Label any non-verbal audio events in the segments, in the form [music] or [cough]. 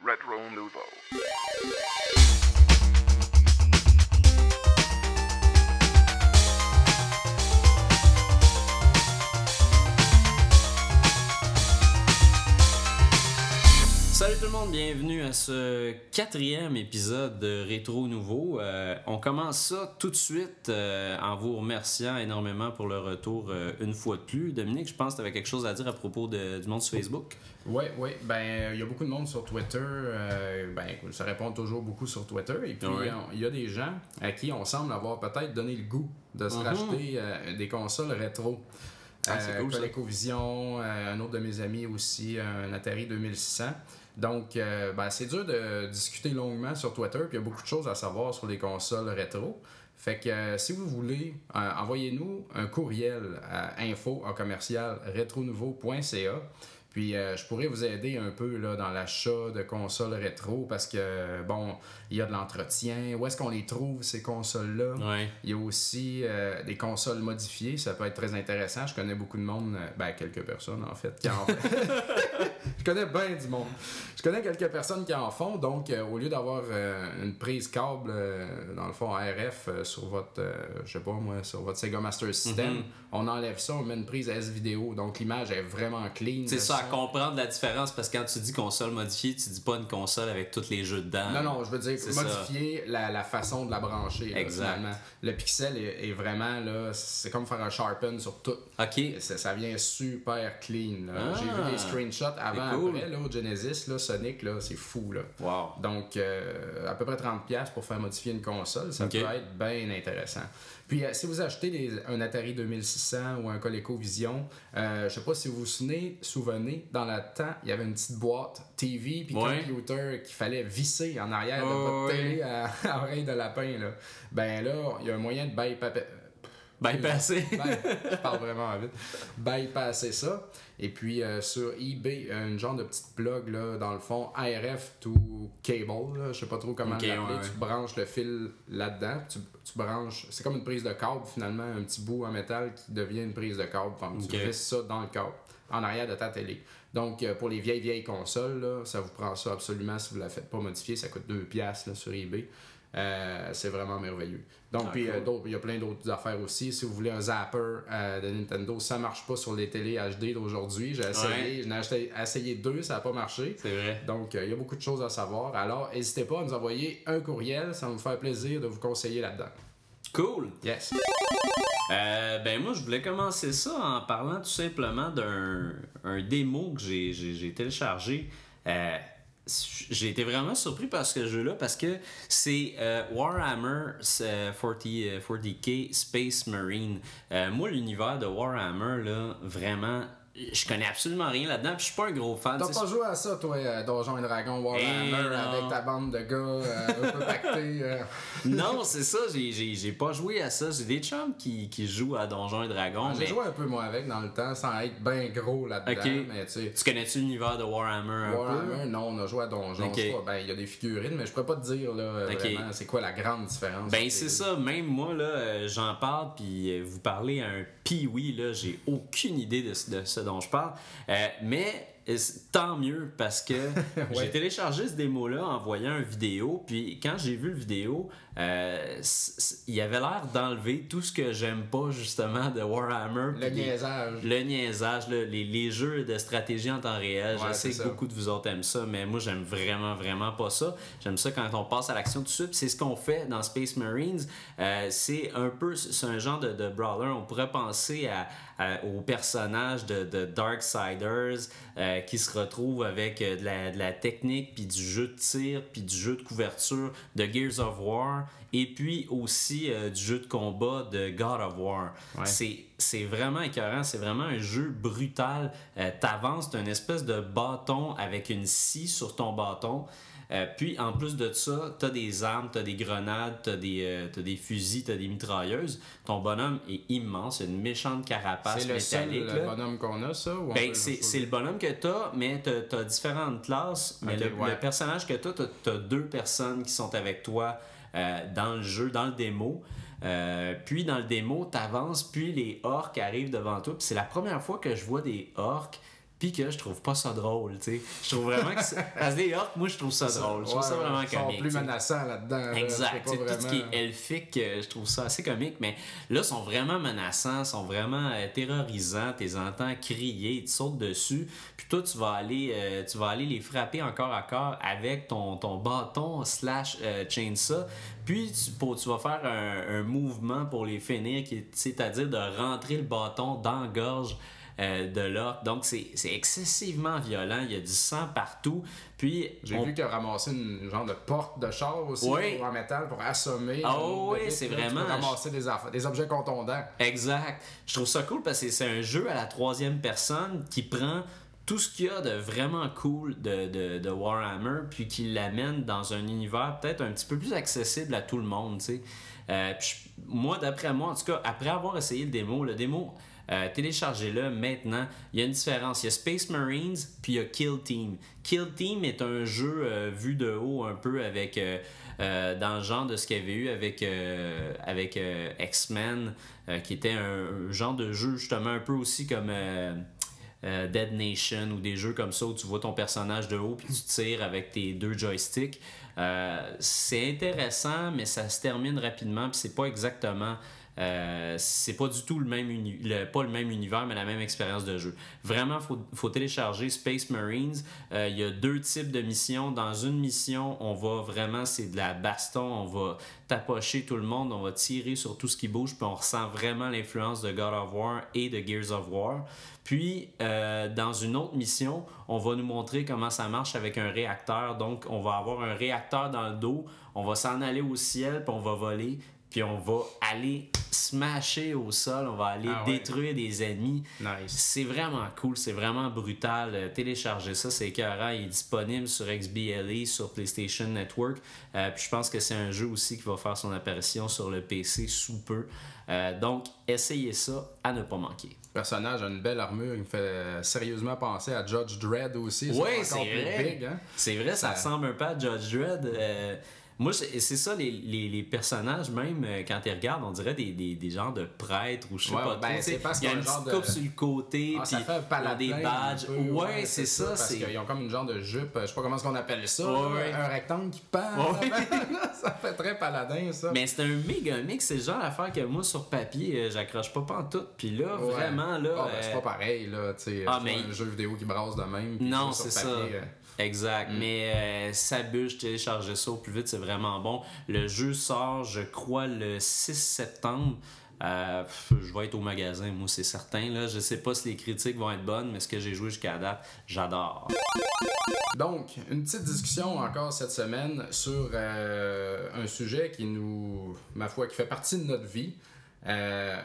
Retro Nouveau. Salut tout le monde, bienvenue à ce quatrième épisode de Rétro Nouveau. Euh, on commence ça tout de suite euh, en vous remerciant énormément pour le retour euh, une fois de plus. Dominique, je pense que tu avais quelque chose à dire à propos de- du monde sur Facebook. Oui, oui. Ben, il y a beaucoup de monde sur Twitter. ben, ça répond toujours beaucoup sur Twitter. Et puis, Ouais. il y a des gens à qui on semble avoir peut-être donné le goût de se Mhm. racheter des consoles rétro. Ah, c'est cool. ColecoVision, euh, un autre de mes amis aussi, un Atari 2600. Donc, euh, ben, c'est dur de discuter longuement sur Twitter, puis il y a beaucoup de choses à savoir sur les consoles rétro. Fait que euh, si vous voulez, euh, envoyez-nous un courriel à info en commercial. Puis euh, je pourrais vous aider un peu là, dans l'achat de consoles rétro parce que, bon, il y a de l'entretien. Où est-ce qu'on les trouve, ces consoles-là? Ouais. Il y a aussi euh, des consoles modifiées, ça peut être très intéressant. Je connais beaucoup de monde, euh, ben quelques personnes en fait, qui en [laughs] Je connais bien du monde. Je connais quelques personnes qui en font, donc euh, au lieu d'avoir une prise câble, dans le fond RF, sur votre, je sais pas moi, sur votre Sega Master System, Mhm. on enlève ça, on met une prise S-Vidéo, donc l'image est vraiment clean. C'est ça, à comprendre la différence parce que quand tu dis console modifiée, tu dis pas une console avec tous les jeux dedans. Non, non, je veux dire modifier la, la façon de la brancher. là, Exact. finalement. Le pixel est, est vraiment là, c'est comme faire un sharpen sur tout. Ok. Ça, vient super clean. Ah. J'ai vu des screenshots avant, cool. après, là, au Genesis, là, Sonic, là, c'est fou. Là. Wow. Donc, euh, à peu près 30$ pour faire modifier une console, ça Ok. peut être bien intéressant. Puis, euh, si vous achetez des- un Atari 2600 ou un ColecoVision, euh, je sais pas si vous vous souvenez, souvenez, dans le temps, il y avait une petite boîte TV puis Ouais. computer qu'il fallait visser en arrière de Oh, votre ouais. télé à, [laughs] à oreille de lapin. Là. Ben là, il y a un moyen de bypasser. Bypassé. Ben, je parle vraiment vite. Bypasser ça. Et puis euh, sur eBay, un genre de petite plug là, dans le fond, ARF to cable, là, je sais pas trop comment Ok, l'appeler. ouais. Tu branches le fil là-dedans, tu, tu branches, c'est comme une prise de câble finalement, un petit bout en métal qui devient une prise de câble. Enfin, Tu Ok. visses ça dans le câble, en arrière de ta télé. Donc euh, pour les vieilles vieilles consoles, là, ça vous prend ça absolument si vous la faites pas modifier, ça coûte 2 piastres là, sur eBay. Euh, c'est vraiment merveilleux. Donc, Ah, puis, cool. euh, il y a plein d'autres affaires aussi. Si vous voulez un zapper euh, de Nintendo, ça marche pas sur les télé HD d'aujourd'hui. J'ai essayé, j'en ai acheté- essayé deux, ça n'a pas marché. C'est vrai. Donc, euh, il y a beaucoup de choses à savoir. Alors, n'hésitez pas à nous envoyer un courriel, ça va nous faire plaisir de vous conseiller là-dedans. Cool. Yes. Euh, ben moi, je voulais commencer ça en parlant tout simplement d'un un démo que j'ai- téléchargé. Euh, j'ai été vraiment surpris par ce jeu-là parce que c'est euh, Warhammer euh, 40, euh, 40k Space Marine. Euh, moi, l'univers de Warhammer, là, vraiment, je connais absolument rien là-dedans. Puis je suis pas un gros fan. T'as pas joué à ça, toi, euh, Donjons et Dragons, Warhammer, Eh avec ta bande de gars euh, un peu pactés. euh. [laughs] Non, c'est ça, j'ai- j'ai j'ai pas joué à ça. J'ai des chums qui, qui jouent à Donjons et Dragons. J'ai mais joué un peu, moi, avec, dans le temps, sans être bien gros là-dedans. Mais tu connais-tu l'univers de Warhammer un Warhammer, non, on a joué à Donjon. Ok. je sais pas, Ben, il y a des figurines, mais je pourrais pas te dire là, vraiment c'est quoi la grande différence. Ben c'est ça, même moi là, euh, j'en parle puis euh, vous parlez à un pee là, j'ai aucune idée de, de ce dont je parle. Euh, mais euh, tant mieux parce que [laughs] j'ai téléchargé ce démo là en voyant une vidéo puis quand j'ai vu le vidéo, euh, il avait l'air d'enlever tout ce que j'aime pas justement de Warhammer. Le niaisage. le niaisage, là, les, les jeux de stratégie en temps réel, Ouais, je sais que ça. beaucoup de vous autres aiment ça, mais moi j'aime vraiment, vraiment pas ça. J'aime ça quand on passe à l'action tout de suite. C'est ce qu'on fait dans Space Marines. Euh, c'est un peu, c'est un genre de, de brawler. On pourrait penser à, aux personnages de, de Darksiders euh, qui se retrouvent avec euh, de, la, de la technique, puis du jeu de tir, puis du jeu de couverture de Gears of War, et puis aussi euh, du jeu de combat de God of War. Ouais. C'est c'est vraiment écœurant, c'est vraiment un jeu brutal. Euh, T'avances, t'as une espèce de bâton avec une scie sur ton bâton. Euh, puis en plus de ça, t'as des armes, t'as des grenades, t'as des, euh, t'as des fusils, t'as des mitrailleuses. Ton bonhomme est immense, il a une méchante carapace C'est le seul métallique. là. bonhomme qu'on a, ça? Ou Ben, c'est le c'est le bonhomme que t'as, mais t'as as différentes classes. Mais le, ouais. le personnage que t'as, t'as t'as deux personnes qui sont avec toi euh, dans le jeu, dans le démo. Euh, puis dans le démo, t'avances, puis les orques arrivent devant toi. Puis c'est la première fois que je vois des orques puis que je trouve pas ça drôle, tu sais. Je trouve vraiment que que les orques, moi je trouve ça drôle, je trouve ça vraiment ils sont comique. plus menaçants là-dedans. là. Exact. Tout ce qui est elfique, euh, je trouve ça assez comique, mais là, ils sont vraiment menaçants, sont vraiment euh, terrorisants. Tu les entends crier, ils te sautent dessus. Puis toi, tu vas aller, euh, tu vas aller les frapper encore à corps avec ton, ton bâton slash chainsaw. Puis tu, pour, tu vas faire un, un mouvement pour les finir, c'est-à-dire de rentrer le bâton dans la gorge euh, de l'orque. Donc, c'est excessivement violent. Il y a du sang partout. Puis, J'ai on vu qu'il a ramassé une genre de porte de char aussi Oui. en métal pour assommer. Ah une oui, c'est vraiment- ramasser des, objets contondants. Exact. Je trouve ça cool parce que c'est un jeu à la troisième personne qui prend tout ce qu'il y a de vraiment cool de, de, de Warhammer, puis qui l'amène dans un univers peut-être un petit peu plus accessible à tout le monde. tu sais. Euh, moi, d'après moi, en tout cas, après avoir essayé le démo, le démo, euh, téléchargez-le maintenant. Il y a une différence. Il y a Space Marines, puis il y a Kill Team. Kill Team est un jeu euh, vu de haut un peu avec. euh, dans le genre de ce qu'il y avait eu avec, avec X-Men, qui était un, genre de jeu justement un peu aussi comme Dead Nation ou des jeux comme ça où tu vois ton personnage de haut puis tu tires avec tes deux joysticks. C'est intéressant, mais ça se termine rapidement puis c'est pas exactement. Euh, c'est pas du tout le même pas le même univers mais la même expérience de jeu. Vraiment faut, faut télécharger Space Marines. Euh, Il y a deux types de missions. Dans une mission, on va vraiment c'est de la baston, on va tapocher tout le monde, on va tirer sur tout ce qui bouge puis on ressent vraiment l'influence de God of War et de Gears of War. Puis, euh, dans une autre mission, on va nous montrer comment ça marche avec un réacteur. Donc, on va avoir un réacteur dans le dos, on va s'en aller au ciel, puis on va voler, puis on va aller smasher au sol, on va aller Ah ouais. détruire des ennemis. Nice. C'est vraiment cool, c'est vraiment brutal. Téléchargez ça, c'est écœurant. Il est disponible sur XBLA, sur PlayStation Network. Euh, puis je pense que c'est un jeu aussi qui va faire son apparition sur le PC sous peu. Euh, donc, essayez ça à ne pas manquer. Le personnage a une belle armure. Il me fait sérieusement penser à Judge Dredd aussi. Ouais, encore c'est vrai. hein? C'est vrai, ça, Ça- ressemble un peu à Judge Dredd. Euh, moi, c'est ça, les, les, les personnages, même euh, quand ils regardent, on dirait des, des, des genres de prêtres ou je sais Ouais, pas ben, trop, parce Il y a une petite genre de- coupe sur le côté, Ah, puis ça ils ont paladin. des badges. peu, ouais, c'est ça. Parce c'est qu'ils ont comme une genre de jupe, je sais pas comment est-ce qu'on appelle ça, Ouais, un rectangle qui pend. Ouais. [laughs] ça fait très paladin, ça. Mais c'est un méga mix, c'est le genre d'affaire que moi sur papier, euh, j'accroche pas pantoute. Puis là, vraiment, là. Ah, ben, c'est euh, pas pareil, là, tu sais. Ah, mais- un jeu vidéo qui brasse de même. Non, c'est ça. Euh, Exact. Mais euh, ça bûche, téléchargez ça au plus vite, c'est vraiment bon. Le jeu sort, je crois, le 6 septembre. Euh, je vais être au magasin, moi, c'est certain. Là. Je sais pas si les critiques vont être bonnes, mais ce que j'ai joué jusqu'à date, j'adore. Donc, une petite discussion encore cette semaine sur euh, un sujet qui nous, ma foi, qui fait partie de notre vie. Euh,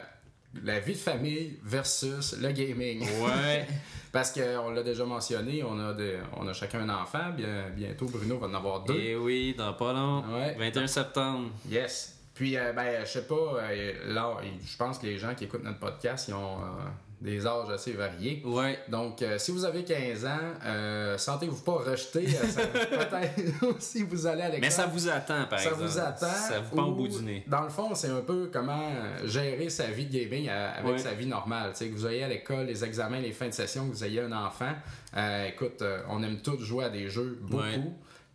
la vie de famille versus le gaming. Ouais. [laughs] Parce qu'on l'a déjà mentionné, on a, des- on a chacun un enfant. Bien, bientôt, Bruno va en avoir deux. Et oui, dans pas long. Ouais. 21 septembre. Yes. Puis, euh, ben, je sais pas, euh, là, je pense que les gens qui écoutent notre podcast, ils ont euh, des âges assez variés. Ouais. Donc, euh, si vous avez 15 ans, euh, sentez-vous pas rejeté. euh, ça- [laughs] Peut-être [laughs] si vous allez à l'école. Mais ça vous attend, par ça exemple. vous attend. Ça vous prend au ou- bout du nez. Dans le fond, c'est un peu comment gérer sa vie de gaming avec Ouais. sa vie normale. Que vous ayez à l'école, les examens, les fins de session, que vous ayez un enfant. Écoute, on aime tous jouer à des jeux, beaucoup. Ouais.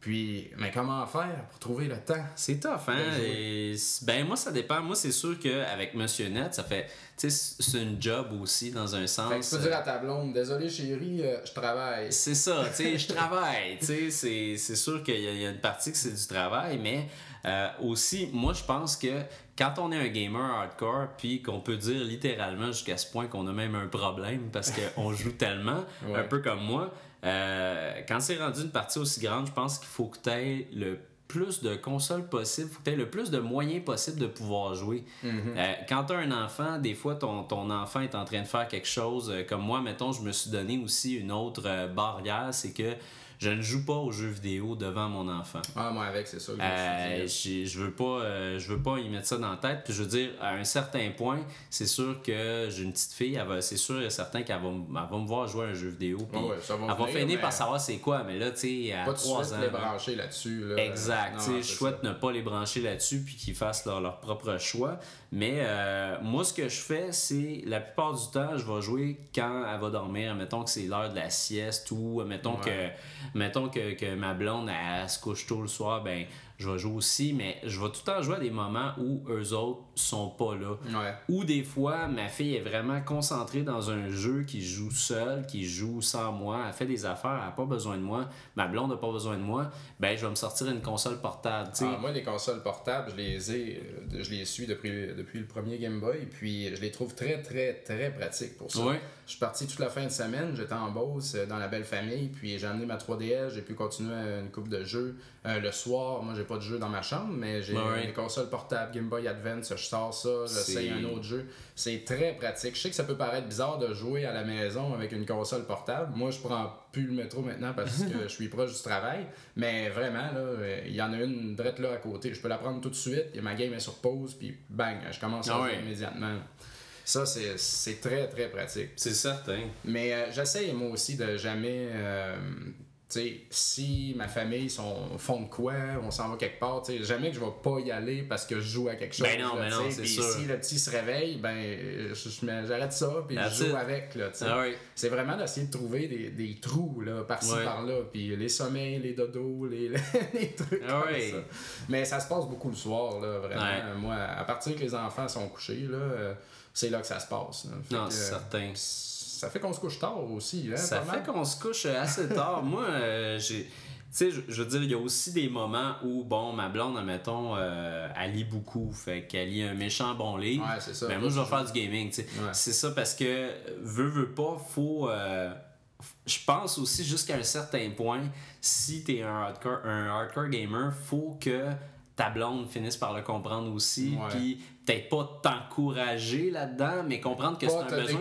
Puis, mais comment faire pour trouver le temps? C'est tough, hein? Et ben, moi, ça dépend. Moi, c'est sûr qu'avec Monsieur Net, ça fait. Tu sais, c'est une job aussi, dans un sens. Fait que tu peux dire à ta blonde, désolé chérie, euh, je travaille. C'est ça, tu sais, je travaille, tu sais, c'est- sûr qu'il y, a- il y a une partie que c'est du travail, mais euh, aussi, moi, je pense que quand on est un gamer hardcore, puis qu'on peut dire littéralement jusqu'à ce point qu'on a même un problème parce qu'on joue tellement, Ouais. un peu comme moi, euh, quand c'est rendu une partie aussi grande, je pense qu'il faut que tu aies le plus de consoles possible, faut que tu aies le plus de moyens possible de pouvoir jouer. Euh, quand tu as un enfant, des fois, ton, ton enfant est en train de faire quelque chose. euh, comme moi, mettons, je me suis donné aussi une autre barrière, c'est que je ne joue pas aux jeux vidéo devant mon enfant. Ah, moi, avec, c'est que je me Euh, j'ai- je veux pas euh, je veux pas y mettre ça dans la tête puis je veux dire à un certain point c'est sûr que j'ai une petite fille elle va c'est sûr et certain qu'elle va, elle va me voir jouer à un jeu vidéo puis Ouais, ça va elle va finir mais par savoir c'est quoi mais là tu sais à Pas de 3 suite ans les brancher là-dessus. Là. Exact. Non, je souhaite ça. ne pas les brancher là-dessus puis qu'ils fassent leur, leur propre choix. Mais euh, moi, ce que je fais, c'est la plupart du temps, je vais jouer quand elle va dormir. Mettons que c'est l'heure de la sieste ou mettons Ouais. que mettons que, que ma blonde elle, se couche tôt le soir, ben je vais jouer aussi. Mais je vais tout le temps jouer à des moments où eux autres sont pas là. Ouais. Ou des fois, ma fille est vraiment concentrée dans un jeu qui joue seule, qui joue sans moi, elle fait des affaires, elle n'a pas besoin de moi, ma blonde n'a pas besoin de moi, ben je vais me sortir une console portable. Ah, moi, les consoles portables, je les ai, euh, je les suis depuis, depuis le premier Game Boy, puis je les trouve très, très, très pratiques pour ça. Ouais. Je suis parti toute la fin de semaine, j'étais en Beauce, euh, dans la belle famille, puis j'ai amené ma 3DS, j'ai pu continuer une coupe de jeux. Euh, le soir, moi, j'ai pas de jeu dans ma chambre, mais j'ai Ouais. les consoles portables Game Boy Advance, je sors ça, j'essaye un autre jeu. C'est très pratique. Je sais que ça peut paraître bizarre de jouer à la maison avec une console portable. Moi, je prends plus le métro maintenant parce que [laughs] je suis proche du travail, mais vraiment, là, il y en a une drette là à côté. Je peux la prendre tout de suite, et ma game est sur pause, puis bang, je commence à Ah jouer immédiatement. Ça, c'est très, très pratique. C'est certain. Mais euh, j'essaye moi aussi de jamais. euh, tu sais, si ma famille sont, font de quoi, on s'en va quelque part, tu sais, jamais que je vais pas y aller parce que je joue à quelque chose. Ben non, là, ben non, c'est sûr. si le petit se réveille, ben j'arrête ça, puis That's je joue it. avec, là, tu sais. Ah oui. C'est vraiment d'essayer de trouver des, des trous, là, par-ci, Ouais. par-là, puis les sommeils, les dodos, les, [laughs] les trucs Ah comme oui. ça. Mais ça se passe beaucoup le soir, là, vraiment. Ouais. Moi, à partir que les enfants sont couchés, là, euh, c'est là que ça se passe. Fait Non, c'est euh, certain. ça fait qu'on se couche tard aussi, hein, Ça fait qu'on se couche assez tard. Moi, euh, j'ai. Tu sais, je, veux dire, il y a aussi des moments où, bon, ma blonde, admettons, euh, elle lit beaucoup. Fait qu'elle lit un méchant bon livre. Ouais, c'est ça. Ben, moi, je vais faire du gaming, tu sais. Ouais. C'est ça parce que, veut, veut pas, faut. euh, je pense aussi jusqu'à un certain point, si t'es un hardcore, un hardcore gamer, faut que ta blonde finisse par le comprendre aussi. Puis peut-être pas t'encourager là-dedans, mais comprendre que c'est un besoin.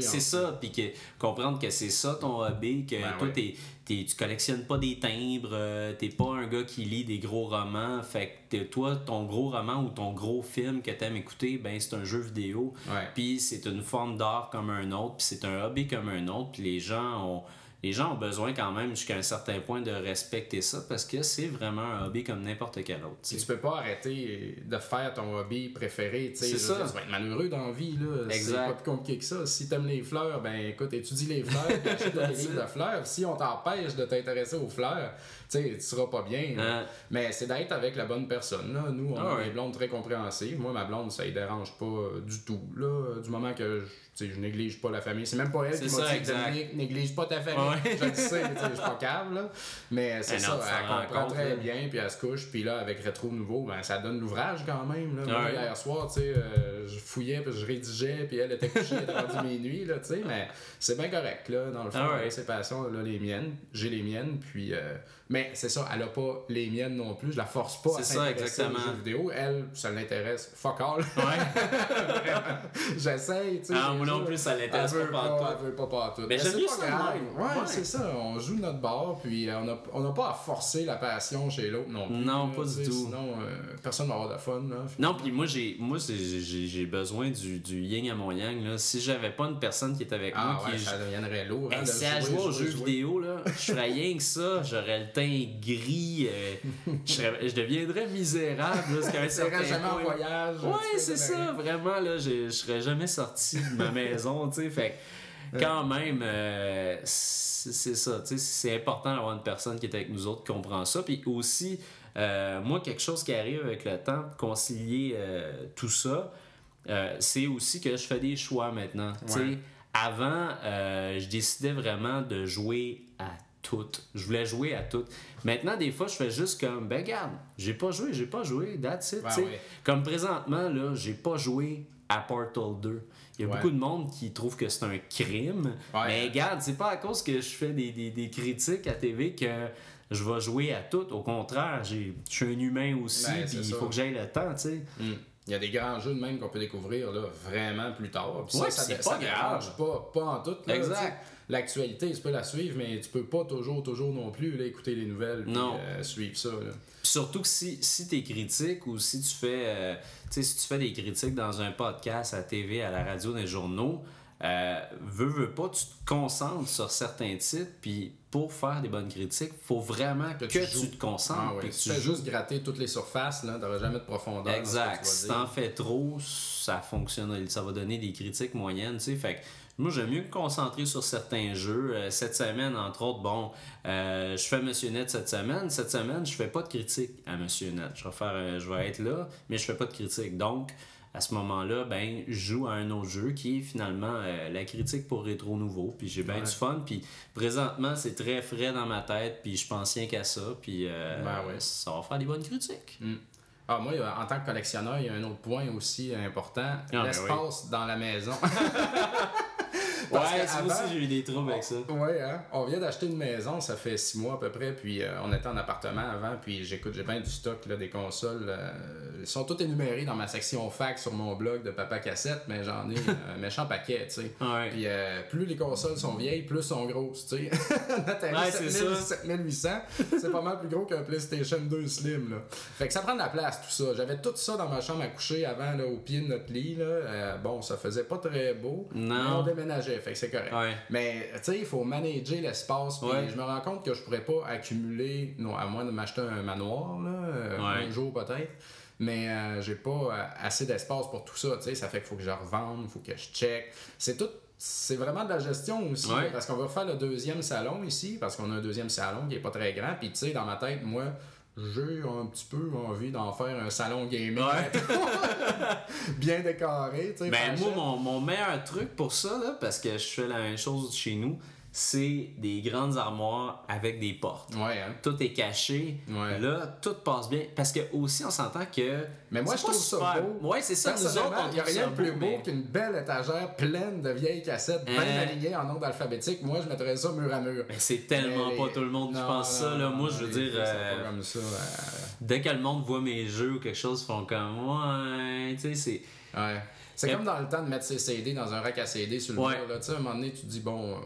c'est- ça, puis que comprendre que c'est ça ton hobby, que Ben toi, ouais. t'es- t'es- tu collectionnes pas des timbres, euh, t'es pas un gars qui lit des gros romans. Fait que toi, ton gros roman ou ton gros film que t'aimes écouter, ben c'est un jeu vidéo. Puis c'est une forme d'art comme un autre, puis c'est un hobby comme un autre, puis les gens ont les gens ont besoin quand même jusqu'à un certain point de respecter ça parce que c'est vraiment un hobby comme n'importe quel autre. tu peux pas arrêter de faire ton hobby préféré, tu sais, C'est ça. dire, tu vas être malheureux dans la vie, là. C'est pas plus compliqué que ça. Si t'aimes les fleurs, ben écoute, étudie les fleurs, [laughs] achète des livres de fleurs. Si on t'empêche de t'intéresser aux fleurs, tu seras pas bien. Hein? Mais c'est d'être avec la bonne personne, là. Nous, on Ah a ouais. des blondes très compréhensives. Moi, ma blonde, ça ne dérange pas euh, du tout, là. Du moment que je, tu sais, je néglige pas la famille. C'est même pas elle qui m'a dit, néglige pas ta famille. Ouais. Je le sais, tu sais, je suis pas cave, là. Mais c'est Eh ça, elle comprend très là. bien, puis elle se couche. Puis là, avec Rétro Nouveau, ben, ça donne l'ouvrage quand même. Là. Moi, hier soir, tu sais, euh, je fouillais, puis je rédigeais, puis elle était couchée, elle était [laughs] minuit, là, tu sais. Mais c'est bien correct, là, dans le fond. Ah ouais. elle a ses passions, là, les miennes. J'ai les miennes, puis... euh, mais c'est ça, elle a pas les miennes non plus. Je la force pas à s'intéresser aux jeux vidéo. Elle, ça l'intéresse fuck all. Ouais. [laughs] J'essaye, tu sais. Ah, moi non plus, ça l'intéresse Elle veut pas pantoute. Elle veut pas partout. Mais j'aime c'est pas grave. Ouais, Ouais. c'est ça. On joue notre bord, puis euh, on n'a on a pas à forcer la passion chez l'autre non plus. Non, pas du tout. Sinon, euh, personne va avoir de fun. Là, Non, puis moi, j'ai moi c'est- j'ai besoin du, du yin à mon yang. Là. Si j'avais pas une personne qui est avec Ah moi, ouais, qui ça deviendrait lourd. hein, si elle jouer, jouait aux jeux vidéo, là, je [laughs] ferais rien que ça. J'aurais le teint gris. euh, je, serais- je deviendrais misérable jusqu'à un [laughs] serais certain jamais en voyage. Ouais, c'est ça, vraiment, là, je, je serais jamais sorti de ma [laughs] maison, tu sais, fait quand même, euh, c'est ça, tu sais, c'est important d'avoir une personne qui est avec nous autres, qui comprend ça, puis aussi, euh, moi, quelque chose qui arrive avec le temps, concilier euh, tout ça, c'est aussi que je fais des choix maintenant, tu sais, Ouais. avant, je décidais vraiment de jouer à toutes. Je voulais jouer à toutes. Maintenant, des fois, je fais juste comme, ben regarde, j'ai pas joué, j'ai pas joué, that's it. Ben oui. Comme présentement, là, j'ai pas joué à Portal 2. Il y a Ouais. beaucoup de monde qui trouve que c'est un crime. Ouais. Mais regarde, c'est pas à cause que je fais des, des, des critiques à TV que je vais jouer à tout. Au contraire, je suis un humain aussi, Ben, puis il faut que j'aille le temps, tu sais. Hmm. Il y a des grands jeux de même qu'on peut découvrir là, vraiment plus tard. Puis Ouais, ça, ça, puis c'est ça pas grave. pas, pas en tout. là, Exact. L'actualité, tu peux la suivre, mais tu peux pas toujours, toujours non plus là, écouter les nouvelles puis Non. euh, suivre ça. là. Surtout que si, si tu es critique ou si tu fais euh, tu si tu fais des critiques dans un podcast, à la TV, à la radio, dans les journaux, euh, veux, veux pas, tu te concentres sur certains titres, puis pour faire des bonnes critiques, faut vraiment que, tu tu, te concentres. Ah que tu tu fais joues. juste gratter toutes les surfaces, là, t'auras jamais de profondeur. Exact. tu Si t'en fais trop, ça fonctionne, ça va donner des critiques moyennes, tu sais. Fait que moi, j'aime mieux me concentrer sur certains jeux. Euh, cette semaine, entre autres, bon, euh, je fais Monsieur Net cette semaine. Cette semaine, je fais pas de critique à Monsieur Net. Je vais, faire, euh, je vais être là, mais je fais pas de critique. Donc, à ce moment-là, ben, je joue à un autre jeu qui est finalement euh, la critique pour Rétro Nouveau. Puis j'ai bien Ouais. du fun. Puis présentement, c'est très frais dans ma tête. Puis je pense rien qu'à ça. Puis euh, Ben ouais. ça va faire des bonnes critiques. Ah, moi, en tant que collectionneur, il y a un autre point aussi important ben l'espace dans la maison. [laughs] Ouais, que aussi j'ai eu des troubles avec ça. Ouais, hein? On vient d'acheter une maison, ça fait six mois à peu près, puis euh, on était en appartement avant, puis j'écoute, j'ai bien du stock là, des consoles. euh, ils sont tous énumérés dans ma section fac sur mon blog de Papa Cassette, mais j'en ai un méchant paquet, tu sais. [laughs] Ouais. Puis euh, plus les consoles sont vieilles, plus sont grosses, tu sais. [laughs] Ouais, c'est 7000, ça. 7800, c'est pas mal plus gros qu'un PlayStation 2 Slim, là. Fait que ça prend de la place, tout ça. J'avais tout ça dans ma chambre à coucher avant, là, au pied de notre lit, là. Euh, bon, ça faisait pas très beau, Non. mais on déménageait, fait que c'est correct. Ouais. Mais tu sais, il faut manager l'espace. Ouais. Je me rends compte que je pourrais pas accumuler, non, à moins de m'acheter un manoir, là, euh, Ouais. un jour peut-être. Mais euh, j'ai pas euh, assez d'espace pour tout ça. tu sais. Ça fait qu'il faut que je revende, il faut que je check. C'est tout. C'est vraiment de la gestion aussi. Ouais. parce qu'on va refaire le deuxième salon ici, parce qu'on a un deuxième salon qui est pas très grand. Puis tu sais, dans ma tête, moi, j'ai un petit peu envie d'en faire un salon gaming Ouais. [laughs] bien décoré. tu sais, Ben, moi, mon, mon meilleur truc pour ça, là, parce que je fais la même chose chez nous, c'est des grandes armoires avec des portes. Ouais, hein. Tout est caché. Ouais. Là, tout passe bien. Parce que aussi, on s'entend que. Mais moi, je trouve ça beau. Ouais, c'est ça. Nous autres, Personnellement, on il n'y a rien de plus beau, mais- qu'une belle étagère pleine de vieilles cassettes bien Hein? alignées en ordre alphabétique. Moi, je mettrais ça mur à mur. Mais c'est tellement Mais- pas tout le monde qui pense non, ça. Là. non, Moi, non, je veux dire, euh, pas comme ça. euh, dès que le monde voit mes jeux ou quelque chose, ils font comme, ouais, tu sais, c'est. Ouais. C'est comme dans le temps de mettre ses CD dans un rack à CD sur le mur. là. Tu sais, à un moment donné, tu te dis, bon,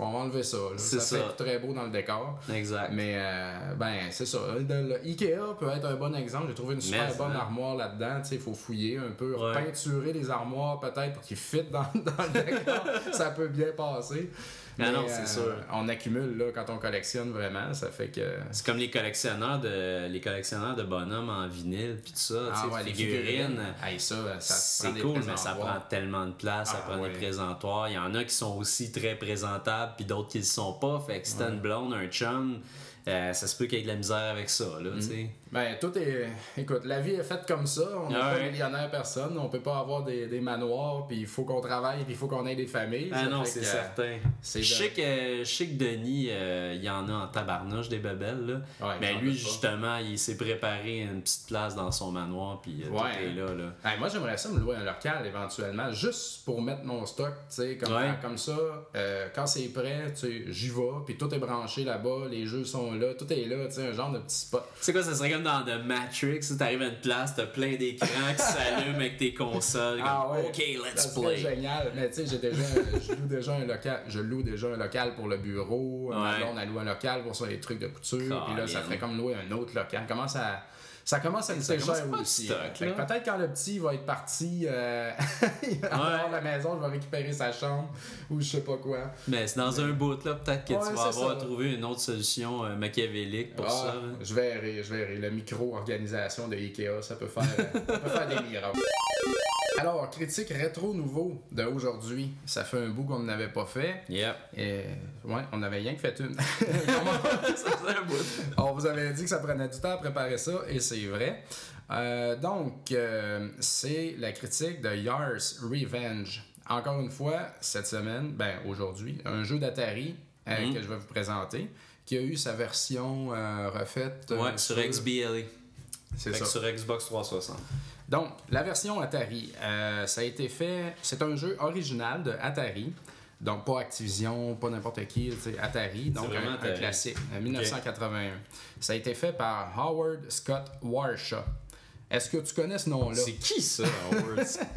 euh, faut enlever ça. là. C'est ça. ça. fait très beau dans le décor. Exact. Mais, euh, ben, c'est ça. Le- le Ikea peut être un bon exemple. J'ai trouvé une super Mais, bonne hein. armoire là-dedans. Tu sais, il faut fouiller un peu, Ouais. peinturer les armoires peut-être pour qu'ils fitent dans, [laughs] dans le décor. ça peut bien passer. Ah non, Mais, c'est euh, sûr. On accumule là, quand on collectionne vraiment. Ça fait que. C'est comme les collectionneurs de les collectionneurs de bonhommes en vinyle puis tout ça, Ah ouais, les figurines. Hey, ça, ça C'est cool, mais ça prend tellement de place, ça Ah, prend ouais. des présentoirs. Il y en a qui sont aussi très présentables, puis d'autres qui le sont pas. Fait que si t'as une blonde, un chum, euh, ça se peut qu'il y ait de la misère avec ça, là, Mm. tu sais. Ben, tout est. Écoute, la vie est faite comme ça. On n'est Ah pas ouais. millionnaire personne. On peut pas avoir des, des manoirs, puis il faut qu'on travaille, puis il faut qu'on ait des familles. Ah non, c'est certain. c'est Je sais que, je sais que Denis, euh, il y en a en tabarnouche des bebelles, là. Ouais, mais lui, pas. justement, il s'est préparé une petite place dans son manoir, puis euh, Ouais. tout est là, là. Hey, moi, j'aimerais ça me louer un local éventuellement, juste pour mettre mon stock, tu sais, comme, comme ça. quand c'est prêt, j'y vais, puis tout est branché là-bas, les jeux sont là, tout est là, tu sais, un genre de petit spot. C'est quoi, ça serait comme dans The Matrix, t'arrives à une place, t'as plein d'écrans qui s'allument avec tes consoles. Ah comme, ouais. OK, let's play. génial. Mais tu sais, j'ai déjà, je loue déjà un local, je loue déjà un local pour le bureau. Ouais. blonde, elle loue un local pour ça, les trucs de couture. Puis là, ça ferait comme louer un autre local. Comment ça. Ça commence à pas de aussi. stock, Fait que là. Peut-être quand le petit va être parti euh, [laughs] il va avoir la maison, je vais récupérer sa chambre ou je sais pas quoi. Mais c'est dans un bout, là, peut-être que Ouais, tu vas avoir ça. trouvé une autre solution euh, machiavélique pour Ah, ça. je verrai, je verrai. La micro-organisation de Ikea, ça peut faire, ça peut faire des miracles. Alors, critique rétro nouveau de aujourd'hui. Ça fait un bout qu'on n'avait pas fait. Yep. Et, ouais, on avait rien que fait une. [laughs] ça faisait un bout. on vous avait dit que ça prenait du temps à préparer ça, et c'est vrai. Euh, donc, euh, c'est la critique de Yars Revenge. Encore une fois, cette semaine, ben aujourd'hui, un jeu d'Atari euh, Mhm. que je vais vous présenter, qui a eu sa version refaite. Ouais, sur XBLA. C'est Fait ça. sur Xbox 360. Donc, la version Atari, euh, ça a été fait. C'est un jeu original de Atari. Donc, pas Activision, pas n'importe qui, Atari. Donc, vraiment un, un Atari. classique, en 1981. Ça a été fait par Howard Scott Warshaw. Est-ce que tu connais ce nom-là? C'est qui ça, Howard [laughs] Scott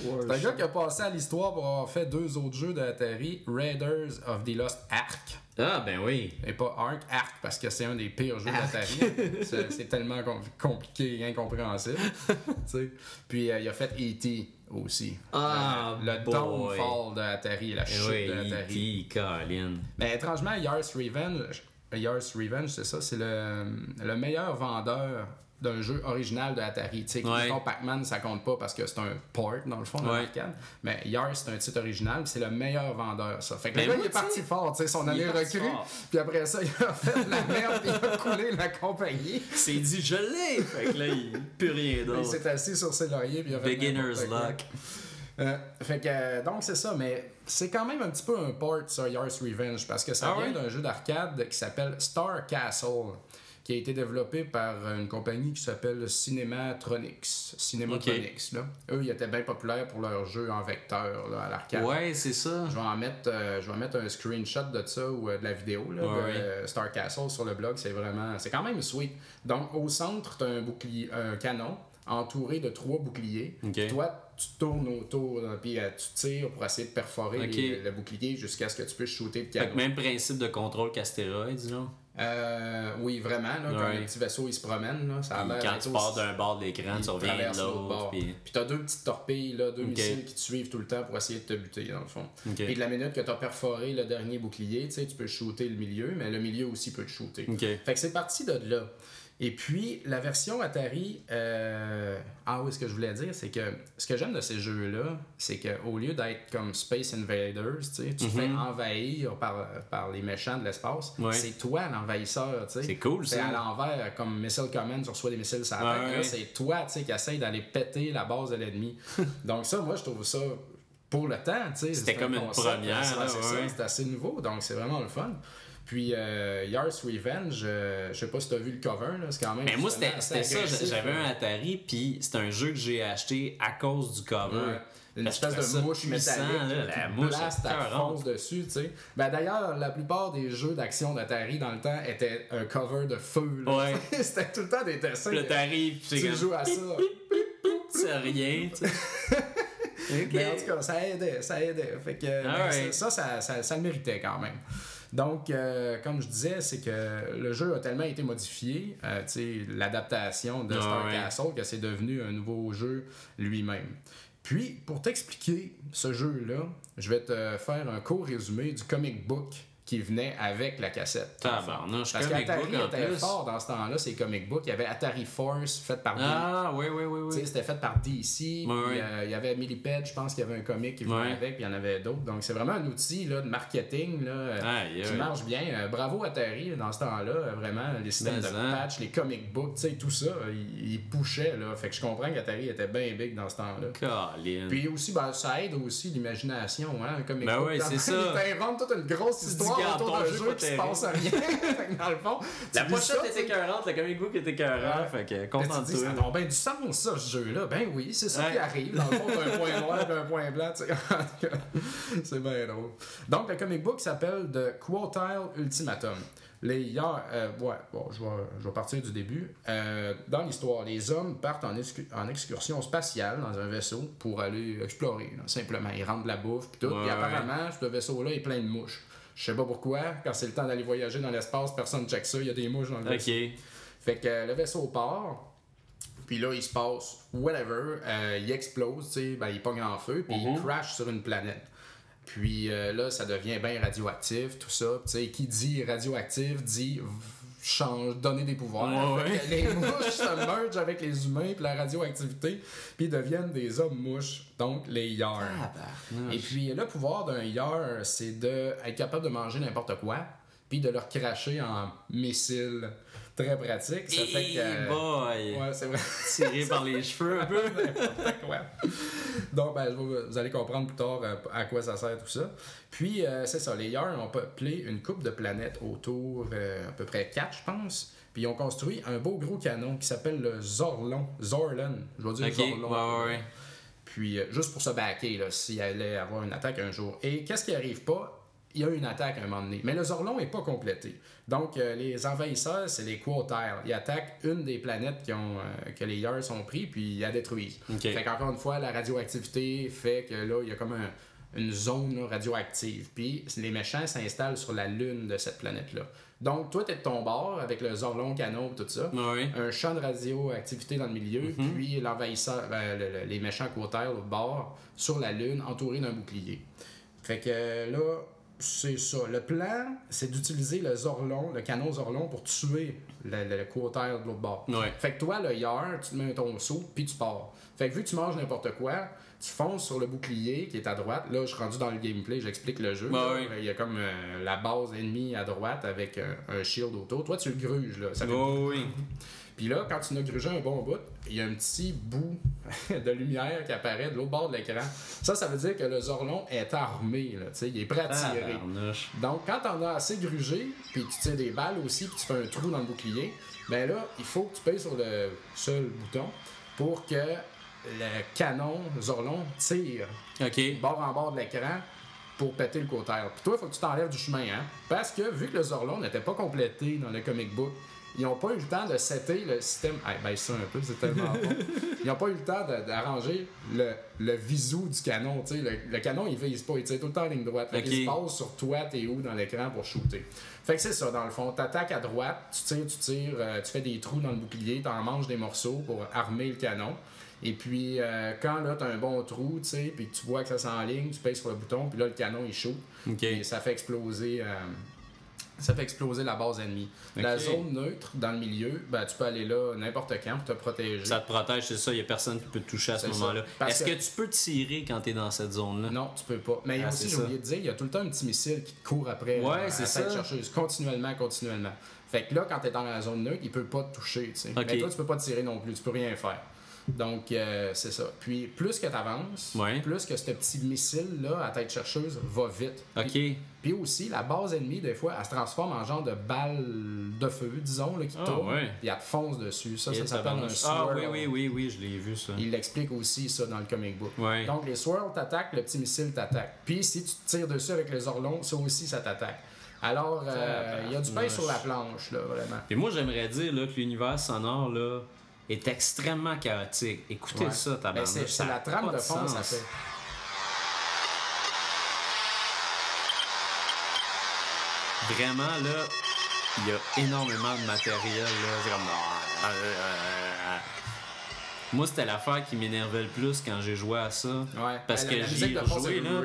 C'est un gars qui a passé à l'histoire pour avoir fait deux autres jeux d'Atari, Raiders of the Lost Ark. Ah, ben oui. Et pas Ark, Ark, parce que c'est un des pires jeux d'Atari. [laughs] c'est c'est tellement com- compliqué et incompréhensible. [laughs] Puis euh, il a fait E.T. aussi. Ah, le, le downfall d'Atari, la chute oui, d'Atari. E.T., Colin. Mais étrangement, Yars Revenge, Yars Revenge, c'est ça, c'est le, le meilleur vendeur d'un jeu original de Atari. Tu sais, Ouais. Pac-Man, ça compte pas parce que c'est un port, dans le fond, de Ouais. l'arcade. Mais Yars, c'est un titre original, c'est le meilleur vendeur, ça. Fait que Ben le gars, il est parti fort, tu sais, son il année recrue. Puis après ça, il a fait de la merde, puis il a coulé la compagnie. [laughs] C'est dit, je l'ai! Fait que là, il n'y a plus rien Il d'autre. s'est assis sur ses lauriers, puis il a fait Beginner's luck. Euh, fait que, euh, donc c'est ça, mais c'est quand même un petit peu un port, ça, Yars Revenge, parce que ça Ah vient d'un jeu d'arcade qui s'appelle Star Castle, qui a été développé par une compagnie qui s'appelle Cinematronics. Cinematronics, là. Eux, ils étaient bien populaires pour leurs jeux en vecteur, là, à l'arcade. Ouais, c'est ça. Je vais en mettre, euh, je vais mettre un screenshot de ça ou euh, de la vidéo là, de euh, Star Castle sur le blog. C'est vraiment, c'est quand même sweet. Donc au centre, tu as un bouclier, un canon entouré de trois boucliers. Ok. Toi, tu tournes autour, là, puis euh, tu tires pour essayer de perforer les- le bouclier jusqu'à ce que tu puisses shooter le Fait canon. que même principe de contrôle qu'astéroïde, disons. Euh, oui, vraiment. Là, Quand Ouais. le petit vaisseau il se promène, là, ça a l'air quand tu pars d'un bord de l'écran, tu reviens de l'autre. Puis... Puis t'as deux petites torpilles, là, deux missiles qui te suivent tout le temps pour essayer de te buter, dans le fond. Ok. Puis de la minute que t'as perforé le dernier bouclier, tu peux shooter le milieu, mais le milieu aussi peut te shooter. Fait que c'est parti de là. Et puis, la version Atari. euh, Ah oui, ce que je voulais dire, c'est que ce que j'aime de ces jeux-là, c'est qu'au lieu d'être comme Space Invaders, tu te fais envahir par, par les méchants de l'espace, Mhm. Ouais. c'est toi l'envahisseur. C'est cool, C'est ça. à l'envers, comme Missile Command, tu reçois des missiles sur la Ouais, c'est toi, tu sais, qui essaye d'aller péter la base de l'ennemi. [laughs] Donc, ça, moi, je trouve ça. Pour le temps, tu sais. C'était c'est comme un une concept, première, ça, ouais. c'est assez nouveau, donc c'est vraiment le fun. Puis euh, Yars Revenge, euh, je sais pas si t'as vu le cover, là, c'est quand même. Mais moi, justement c'était ça. J'avais un Atari, puis c'est un jeu que j'ai acheté à cause du cover. Ouais. Une Parce espèce de mouche puissant, métallique là, la mouche, blast, fonce dessus, tu sais. Ben d'ailleurs, la plupart des jeux d'action d'Atari dans le temps étaient un cover de feu. là. Ouais. [laughs] C'était tout le temps des dessins. Puis t'arrives, puis c'est Tu comme. joues à ça. C'est rien, tu sais. [laughs] Mais en tout cas, ça aidait, ça aidait. Fait que, ben, Alright. ça, ça, ça, ça le méritait quand même. Donc, euh, comme je disais, c'est que le jeu a tellement été modifié, euh, tu sais, l'adaptation de Ah Star ouais. Castle, que c'est devenu un nouveau jeu lui-même. Puis, pour t'expliquer ce jeu-là, je vais te faire un court résumé du comic book qui venait avec la cassette. Tabarnouche, Parce qu'Atari était plus. fort dans ce temps-là, ces comic books. Il y avait Atari Force, fait par Ah, oui, oui, oui, oui. C'était fait par DC. euh, il y avait Millipede, je pense qu'il y avait un comic qui venait avec, puis il y en avait d'autres. Donc, c'est vraiment un outil là, de marketing là, euh, qui marche bien. Euh, bravo Atari dans ce temps-là. Vraiment, les systèmes Mais de hein. patch, les comic books, tout ça, ils, ils pushaient. Là. Fait que je comprends qu'Atari était bien big dans ce temps-là. Puis aussi, ben, ça aide aussi l'imagination, hein, un comic Ben book. ouais, c'est ça. Ils t'inventent toute une grosse dis, histoire autour ton d'un jeu qui se passe à rien. [laughs] Dans le fond, La pochette était écœurante, le comic book était écœurant, fait que Mais tu content te de dis, ça a bien du sens, ça, ce jeu-là. Ben oui, c'est ça qui arrive. Dans le fond, un point noir [laughs] et un point blanc. [laughs] c'est bien drôle. Donc, le comic book s'appelle The Quotile Ultimatum. Les hier, euh, ouais, bon, je vais, je vais partir du début. Euh, dans l'histoire, les hommes partent en, en excursion spatiale dans un vaisseau pour aller explorer, là, simplement. Ils rentrent de la bouffe, puis tout. Ouais. apparemment, ce vaisseau-là est plein de mouches. Je sais pas pourquoi, quand c'est le temps d'aller voyager dans l'espace, personne check ça, il y a des mouches dans le vaisseau. Ok. Fait que euh, le vaisseau part, puis là, il se passe whatever, euh, il explose, tu ben, il pogne en feu, puis Mhm. il crash sur une planète. Puis euh, là, ça devient bien radioactif, tout ça. Qui dit radioactif dit change, donner des pouvoirs. Ouais, ouais. les [laughs] mouches se mergent avec les humains, puis la radioactivité, puis deviennent des hommes mouches, donc les yards. Et puis le pouvoir d'un yard, c'est d'être capable de manger n'importe quoi, puis de leur cracher en missiles. Très pratique. Ça fait que. boy! Ouais, c'est vrai. Tiré par les [laughs] cheveux un peu. N'importe quoi. [laughs] Donc, ben, vous allez comprendre plus tard euh, à quoi ça sert tout ça. Puis, euh, c'est ça, les Yarn ont peuplé une coupe de planètes autour, euh, à peu près 4, je pense. Puis, ils ont construit un beau gros canon qui s'appelle le Zorlon. Zorlon. Je vais dire Zorlon. ouais, ouais. Puis, euh, juste pour se backer, s'il allait avoir une attaque un jour. Et qu'est-ce qui arrive pas? Il y a une attaque à un moment donné. Mais le Zorlon n'est pas complété. Donc, euh, les envahisseurs, c'est les Quartiles. Ils attaquent une des planètes qui ont, euh, que les Yars ont pris, puis ils la détruisent. Ok. Fait qu'encore une fois, la radioactivité fait que là, il y a comme un- une zone là, radioactive. Puis les méchants s'installent sur la lune de cette planète-là. Donc, toi, t'es de ton bord avec le Zorlon canon tout ça. Ouais. Un champ de radioactivité dans le milieu, Mhm. puis l'envahisseur, ben, le- le- les méchants Quartiles au bord, sur la lune, entourés d'un bouclier. Fait que euh, là, c'est ça. Le plan, c'est d'utiliser le Zorlon, le canon Zorlon, pour tuer le, le, de l'autre bord. Ouais. Fait que toi, le Yar, tu te mets ton saut, puis tu pars. Fait que vu que tu manges n'importe quoi, tu fonces sur le bouclier qui est à droite. Là, je suis rendu dans le gameplay, j'explique le jeu. Il y a comme euh, la base ennemie à droite avec euh, un shield autour. Toi, tu le gruges, là. Ça fait Oh, oui. Puis là, quand tu n'as grugé un bon bout, il y a un petit bout [laughs] de lumière qui apparaît de l'autre bord de l'écran. Ça, ça veut dire que le Zorlon est armé, là, tu sais, il est prêt à tirer. Tabarnouche. Donc, quand t'en as assez grugé, puis tu tires des balles aussi, puis tu fais un trou dans le bouclier, ben là, il faut que tu payes sur le seul bouton pour que le canon Zorlon tire Ok. bord en bord de l'écran pour péter le côté. Puis toi, il faut que tu t'enlèves du chemin, hein? Parce que vu que le Zorlon n'était pas complété dans le comic book, ils n'ont pas eu le temps de setter le système. Hey, baisse ça un peu, c'est tellement [laughs] bon. Ils n'ont pas eu le temps d'arranger le, le visou du canon. tu sais. Le, le canon, il vise pas, il tire tout le temps en ligne droite. Fait qu'il se passe sur toi, t'es où dans l'écran pour shooter. Fait que c'est ça, dans le fond. T'attaques à droite, tu tires, tu tires, euh, tu fais des trous dans le bouclier, t'en manges des morceaux pour armer le canon. Et puis, euh, quand là, t'as un bon trou, tu sais, puis tu vois que ça s'enligne, tu pèses sur le bouton, puis là, le canon, il shoot. Ok. Et ça fait exploser. euh, ça fait exploser la base ennemie. La zone neutre dans le milieu, ben, tu peux aller là n'importe quand pour te protéger. Ça te protège, c'est ça, il n'y a personne qui peut te toucher à ce moment-là. Parce Est-ce que- que... tu peux tirer quand tu es dans cette zone-là? Non, tu peux pas. Mais Ah, aussi, j'ai oublié de dire, il y a tout le temps un petit missile qui te court après Ouais, euh, c'est ça. chercheuse, continuellement, continuellement. Fait que là, quand tu es dans la zone neutre, il peut pas te toucher. tu sais. Ok. Mais toi, tu peux pas tirer non plus, tu peux rien faire. Donc, euh, c'est ça. Puis, plus que tu avances, Ouais. plus que ce petit missile-là à tête chercheuse va vite. Ok. Puis, puis aussi, la base ennemie, des fois, elle se transforme en genre de balle de feu, disons, là, qui Ah, tourne. ouais. Puis elle te fonce dessus. Ça, Et ça s'appelle un tabarnouche. swirl. Ah oui, oui, oui, oui, je l'ai vu ça. Il l'explique aussi, ça, dans le comic book. Ouais. Donc, les swirls t'attaquent, le petit missile t'attaque. Puis, si tu tires dessus avec les orlons, ça aussi, ça t'attaque. Alors, euh, il y a du pain sur la planche, là, vraiment. Et moi, j'aimerais dire là, que l'univers sonore là, est extrêmement chaotique. Écoutez Ouais. ça, Ben, tabarnak. c'est la trame de fond, ça fait. Vraiment, là, il y a énormément de matériel. Là. C'est comme... ah, Moi, c'était l'affaire qui m'énervait le plus quand j'ai joué à ça. Ouais. Parce Ben, que la j'y musique ai de fond, rejoué, c'est là,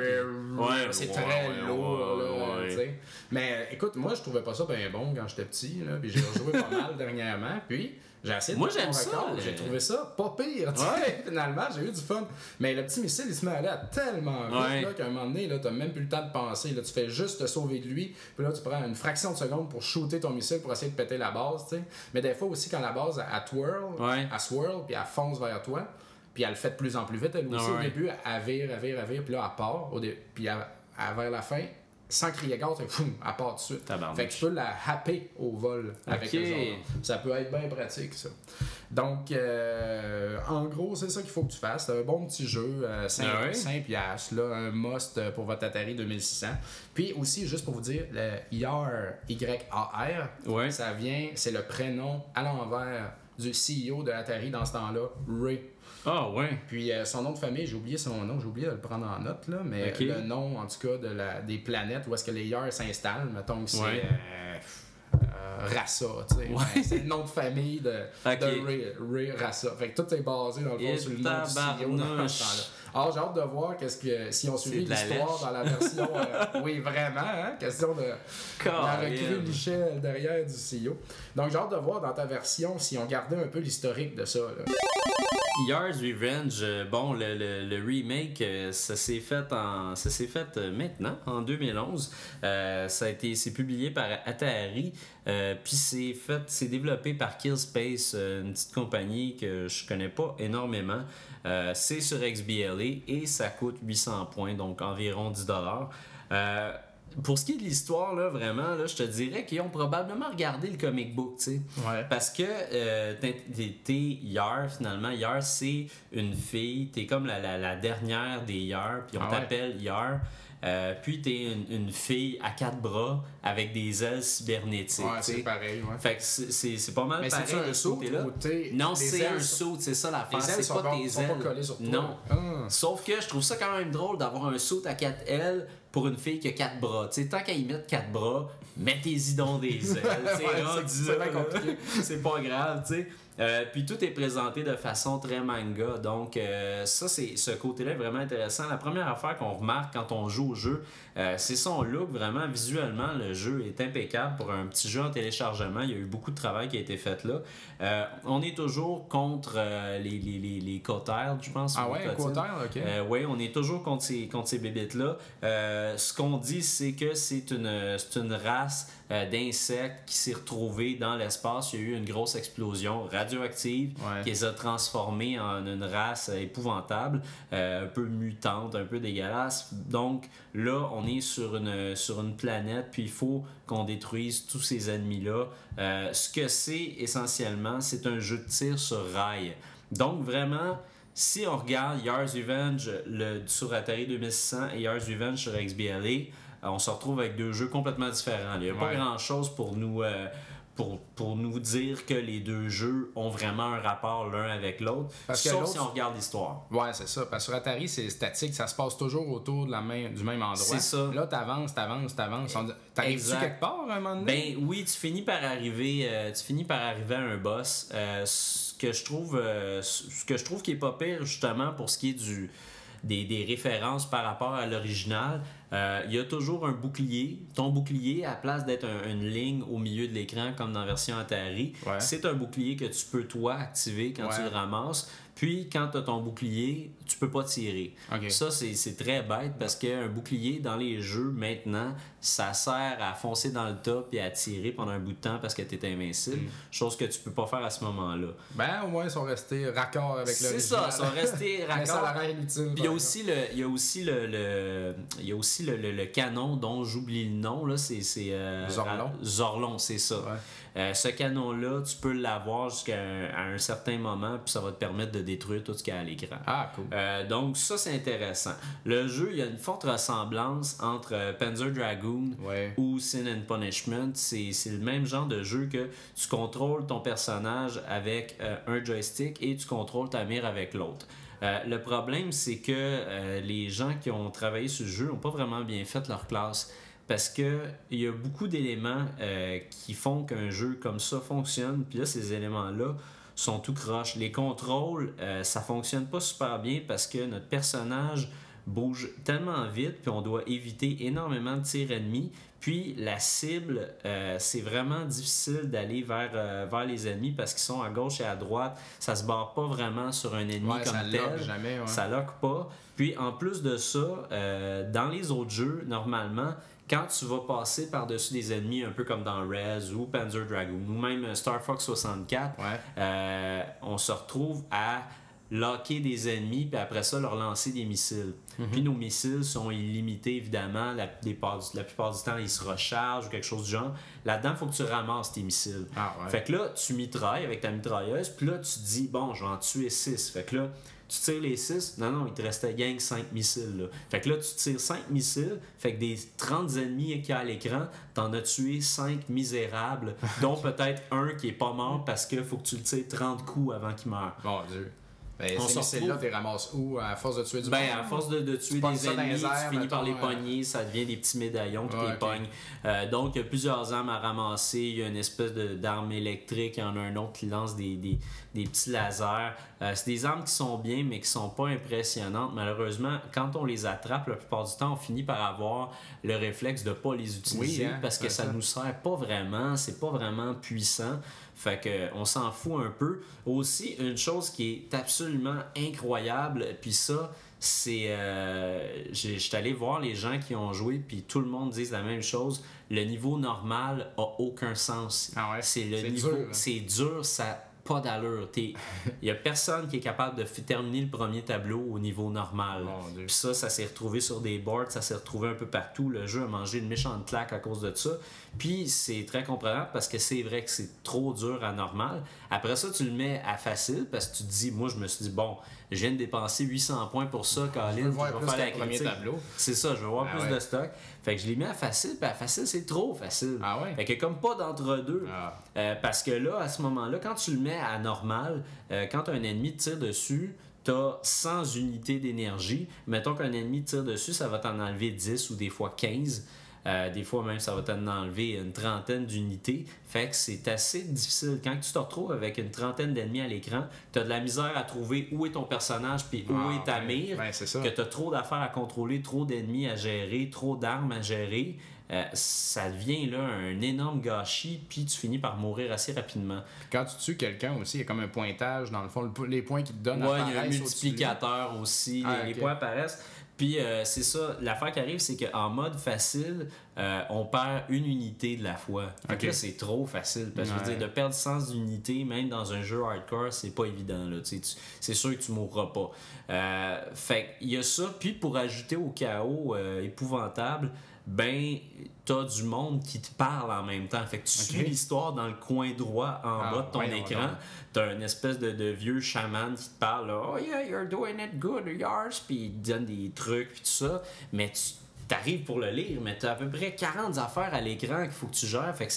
Ouais, c'est Ouais, très ouais, lourd, là. Mais écoute, moi, je trouvais pas ça bien bon quand j'étais petit, là, puis j'ai rejoué pas mal [laughs] dernièrement, puis j'ai essayé de Moi, j'aime ça, le- J'ai trouvé ça pas pire. Ouais. [laughs] Finalement, j'ai eu du fun. Mais le petit missile, il se met à aller à tellement vite, Ouais. qu'à un moment donné, là, t'as même plus le temps de penser, là. Tu fais juste te sauver de lui, puis là, tu prends une fraction de seconde pour shooter ton missile pour essayer de péter la base. Mais des fois aussi, quand la base, elle twirl, Ouais. elle swirl, puis elle fonce vers toi, puis elle le fait de plus en plus vite, elle aussi. Au début, elle vire, elle vire, elle vire, puis là, elle part. Au dé- Puis elle- elle- vers la fin, sans crier gare, elle part de suite. Fait que tu peux la happer au vol avec Ok. les ordres. Ça peut être bien pratique, ça. Donc, euh, en gros, c'est ça qu'il faut que tu fasses. Un bon petit jeu, euh, 5, Ah piastres, là, un must pour votre Atari 2600. Puis aussi, juste pour vous dire, le YAR, Y-A-R, Ouais. ça vient, c'est le prénom à l'envers du CEO de Atari dans ce temps-là, Ray. Ah, ouais. Puis euh, son nom de famille, j'ai oublié son nom, j'ai oublié de le prendre en note, là, mais le nom, en tout cas, de la, des planètes où est-ce que les Yars s'installent, mettons que c'est Ouais. euh, euh, Rassa, tu sais. Ouais. C'est le nom de famille de, Ray, Ray Rassa. Fait que tout est basé, dans le fond, sur le nom du CEO dans ce temps-là. Alors, j'ai hâte de voir qu'est-ce que, si on la l'histoire dans la version... euh, [laughs] oui, vraiment, hein? Question de... La recrue Colin. Michel derrière du CEO. Donc, j'ai hâte de voir dans ta version si on gardait un peu l'historique de ça. Là. Yars Revenge, euh, bon, le, remake, euh, ça s'est fait fait euh, maintenant, en 2011. Euh, ça a été, c'est publié par Atari, puis c'est fait, c'est développé par Killspace, une petite compagnie que je connais pas énormément. C'est sur XBLA et ça coûte 800 points, donc environ 10 dollars. Pour ce qui est de l'histoire, là, vraiment, là, je te dirais qu'ils ont probablement regardé le comic book, tu sais. Ouais. Parce que euh, t'es- Yar, finalement. Yar, c'est une fille. T'es comme la, la, la dernière des Yar, puis on Ah ouais. t'appelle Yar. Euh, puis t'es une, une fille à quatre bras avec des ailes cybernétiques. Ouais, tu sais. c'est pareil, ouais. Fait que c'est- pas mal Mais pareil c'est un saut Non, c'est un sont- saut, c'est ça l'affaire. C'est sont, pas pas, tes sont ailes. pas collées sur toi. Non. Ah. Sauf que je trouve ça quand même drôle d'avoir un saut à quatre ailes pour une fille qui a quatre bras. Tu sais, tant qu'à y mettre quatre bras, mettez-y donc des ailes. [laughs] Ouais, [laughs] c'est pas grave, tu sais. Euh, puis tout est présenté de façon très manga. Donc, euh, ça, c'est ce côté-là est vraiment intéressant. La première affaire qu'on remarque quand on joue au jeu, euh, c'est son look. Vraiment, visuellement, le jeu est impeccable pour un petit jeu en téléchargement. Il y a eu beaucoup de travail qui a été fait là. Euh, on est toujours contre euh, les, les, les, les je pense. Ah ou ouais, quater, ok. Oui, on est toujours contre ces, contre ces bébites-là. Ce qu'on dit, c'est que c'est une, c'est une race d'insectes qui s'est retrouvée dans l'espace. Il y a eu une grosse explosion radioactive Ouais. qui les a transformés en une race épouvantable, un peu mutante, un peu dégueulasse. Donc là, on est sur une, sur une planète, puis il faut qu'on détruise tous ces ennemis-là. Euh, ce que c'est essentiellement, c'est un jeu de tir sur rail. Donc vraiment, si on regarde Yars Revenge le, sur Atari 2600 et Yars Revenge sur XBLA, euh, on se retrouve avec deux jeux complètement différents. Il n'y a pas grand-chose pour nous, euh, pour, pour nous dire que les deux jeux ont vraiment un rapport l'un avec l'autre, sauf si on regarde l'histoire. Ouais, c'est ça. Parce que sur Atari, c'est statique, ça se passe toujours autour de la même, du même endroit. C'est ça. Là, t'avances, t'avances, t'avances. T'arrives-tu quelque part à un moment donné? Ben oui, tu finis par arriver, euh, tu finis par arriver à un boss. Euh, ce que je trouve, euh, ce que je trouve qui est pas pire justement pour ce qui est du des, des références par rapport à l'original, euh, il y a toujours un bouclier. Ton bouclier, à la place d'être un- une ligne au milieu de l'écran comme dans la version Atari, Ouais. c'est un bouclier que tu peux toi activer quand Ouais. tu le ramasses. Puis quand tu as ton bouclier, tu peux pas tirer. Ça, c'est c'est très bête parce qu'un bouclier dans les jeux maintenant, ça sert à foncer dans le top et à tirer pendant un bout de temps parce que tu es invincible. Mm. Chose que tu peux pas faire à ce moment-là. Ben, au moins, ils sont restés raccords avec C'est l'original. ça, ils sont restés [laughs] raccords. il y a aussi le, il y a aussi le, le- il y a aussi le, le- le canon dont j'oublie le nom là, c'est c'est euh, Zorlon. Zorlon, c'est ça. Ouais. Euh, ce canon-là, tu peux l'avoir jusqu'à un, à un certain moment, puis ça va te permettre de détruire tout ce qu'il y a à l'écran. Ah, cool. Euh, donc ça c'est intéressant. Le jeu, il y a une forte ressemblance entre euh, Panzer Dragoon Ouais. ou Sin and Punishment. C'est c'est le même genre de jeu que tu contrôles ton personnage avec un joystick et tu contrôles ta mire avec l'autre. Euh, le problème, c'est que euh, les gens qui ont travaillé sur le jeu n'ont pas vraiment bien fait leur classe. Parce que il y a beaucoup d'éléments euh, qui font qu'un jeu comme ça fonctionne. Puis là, ces éléments-là sont tout croche. Les contrôles, euh, ça fonctionne pas super bien parce que notre personnage bouge tellement vite, puis on doit éviter énormément de tirs ennemis. Puis la cible, euh, c'est vraiment difficile d'aller vers, euh, vers les ennemis parce qu'ils sont à gauche et à droite. Ça se barre pas vraiment sur un ennemi Ouais, comme ça tel. lock jamais. Ouais. Ça lock pas. Puis en plus de ça, euh, dans les autres jeux, normalement, quand tu vas passer par-dessus des ennemis, un peu comme dans Rez ou Panzer Dragoon ou même Star Fox 64, Ouais. euh, on se retrouve à locker des ennemis puis après ça leur lancer des missiles. Puis nos missiles sont illimités évidemment, la, des plupart du temps ils se rechargent ou quelque chose du genre. Là-dedans, il faut que tu ramasses tes missiles. Ah, ouais. Fait que là, tu mitrailles avec ta mitrailleuse, puis là, tu te dis, bon, je vais en tuer 6. Fait que là, tu tires les 6. Non, non, il te restait gang 5 missiles. Là. Fait que là, tu tires 5 missiles. Fait que des 30 ennemis qu'il y a à l'écran, t'en as tué 5 misérables, [laughs] dont peut-être un qui est pas mort parce qu'il faut que tu le tires 30 coups avant qu'il meure. Mon Dieu. Ben, On ces se missiles-là, retrouve- t'es ramasses où à force de tuer du Ben, monde? à force de, de tuer des ennemis, airs, tu finis par les pogner, ça devient des petits médaillons ok. pognent. Euh, donc, il y a plusieurs armes à ramasser. Il y a une espèce d'arme électrique. Il y en a un autre qui lance des, des, des petits lasers. Euh, c'est des armes qui sont bien, mais qui sont pas impressionnantes. Malheureusement, quand on les attrape, la plupart du temps, on finit par avoir le réflexe de pas les utiliser Oui, hein, parce que c'est ça, ça. nous sert pas vraiment. C'est pas vraiment puissant. Fait que on s'en fout un peu. Aussi, une chose qui est absolument incroyable, puis ça, c'est. Euh, J'étais allé voir les gens qui ont joué, puis tout le monde dit la même chose. Le niveau normal a aucun sens. Ah ouais? C'est le niveau. hein? C'est dur, ça pas d'allure. Il [laughs] y a personne qui est capable de terminer le premier tableau au niveau normal. Puis ça, ça s'est retrouvé sur des boards, ça s'est retrouvé un peu partout. Le jeu a mangé une méchante claque à cause de ça. Puis c'est très comprenable parce que c'est vrai que c'est trop dur à normal. Après ça, tu le mets à facile parce que tu te dis, moi je me suis dit, bon, je viens de dépenser 800 points pour ça, Colin, je, vais faire la critique. tableau. C'est ça, je vais voir ah plus de stock. Fait que je l'ai mis à facile, puis à facile, c'est trop facile. Ah ouais? Fait que comme pas d'entre-deux. Ah. Euh, parce que là, à ce moment-là, quand tu le mets à normal, euh, quand un ennemi te tire dessus, t'as 100 unités d'énergie. Mettons qu'un ennemi tire dessus, ça va t'en enlever 10 ou des fois 15. Euh, des fois même, ça va t'en enlever une trentaine d'unités. Fait que c'est assez difficile. Quand tu te retrouves avec une trentaine d'ennemis à l'écran, tu as de la misère à trouver où est ton personnage puis où ah, est ta mire. Ben, que tu as trop d'affaires à contrôler, trop d'ennemis à gérer, trop d'armes à gérer. Euh, ça devient là un énorme gâchis, puis tu finis par mourir assez rapidement. Quand tu tues quelqu'un aussi, il y a comme un pointage dans le fond, les points qui te donnent. Ouais, il y a un multiplicateur aussi, ah, les points apparaissent. Puis euh, c'est ça, l'affaire qui arrive, c'est qu'en mode facile, euh, on perd une unité de la fois. Là, c'est trop facile. Parce que je veux dire, de perdre 100 unités, même dans un jeu hardcore, c'est pas évident. C'est sûr que tu mourras pas. Euh, fait il y a ça. Puis pour ajouter au chaos épouvantable, ben, t'as du monde qui te parle en même temps. Fait que tu suis l'histoire dans le coin droit en ah, bas de ton écran. T'as une espèce de, de, vieux chaman qui te parle, là, oh yeah, you're doing it good, yours, puis il te donne des trucs, puis tout ça. Mais tu t'arrives pour le lire, mais t'as à peu près 40 affaires à l'écran qu'il faut que tu gères. Fait que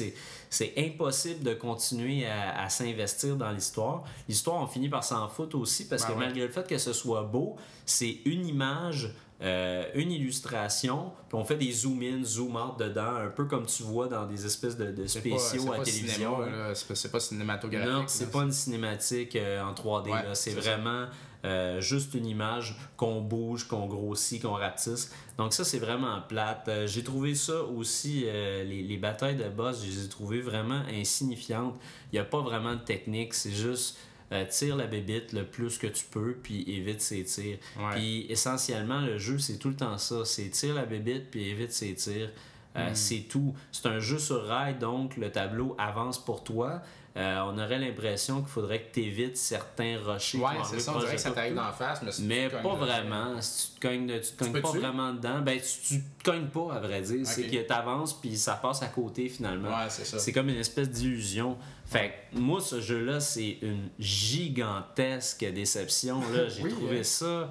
c'est impossible de continuer à, s'investir dans l'histoire. L'histoire, on finit par s'en foutre aussi parce ben que malgré le fait que ce soit beau, c'est une image euh, une illustration, puis on fait des zoom-in, zoom-out dedans, un peu comme tu vois dans des espèces de, de spéciaux à la télévision. C'est pas cinématographique. Non, c'est pas une cinématique euh, en 3D. c'est vraiment euh, juste une image qu'on bouge, qu'on grossit, qu'on ratisse. Donc ça, c'est vraiment plate. j'ai trouvé ça aussi, les, les, batailles de boss, je les ai trouvées vraiment insignifiantes. Il n'y a pas vraiment de technique, c'est juste euh, tire la bébite le plus que tu peux, puis évite ses tirs. Puis essentiellement, le jeu, c'est tout le temps ça. C'est tire la bébite, puis évite ses tirs. Euh, hmm. C'est tout. C'est un jeu sur rail, donc le tableau avance pour toi. Euh, on aurait l'impression qu'il faudrait que tu évites certains rochers. Ouais, c'est ça, on dirait que ça t'arrive d'en face, mais, mais pas vraiment. Si tu te cognes, tu te cognes pas vraiment dedans, ben tu, tu te cognes pas, à vrai dire. C'est que tu avances puis ça passe à côté finalement. Ouais, c'est ça. C'est comme une espèce d'illusion. Fait que moi, ce jeu-là, c'est une gigantesque déception. [laughs] J'ai trouvé hein. ça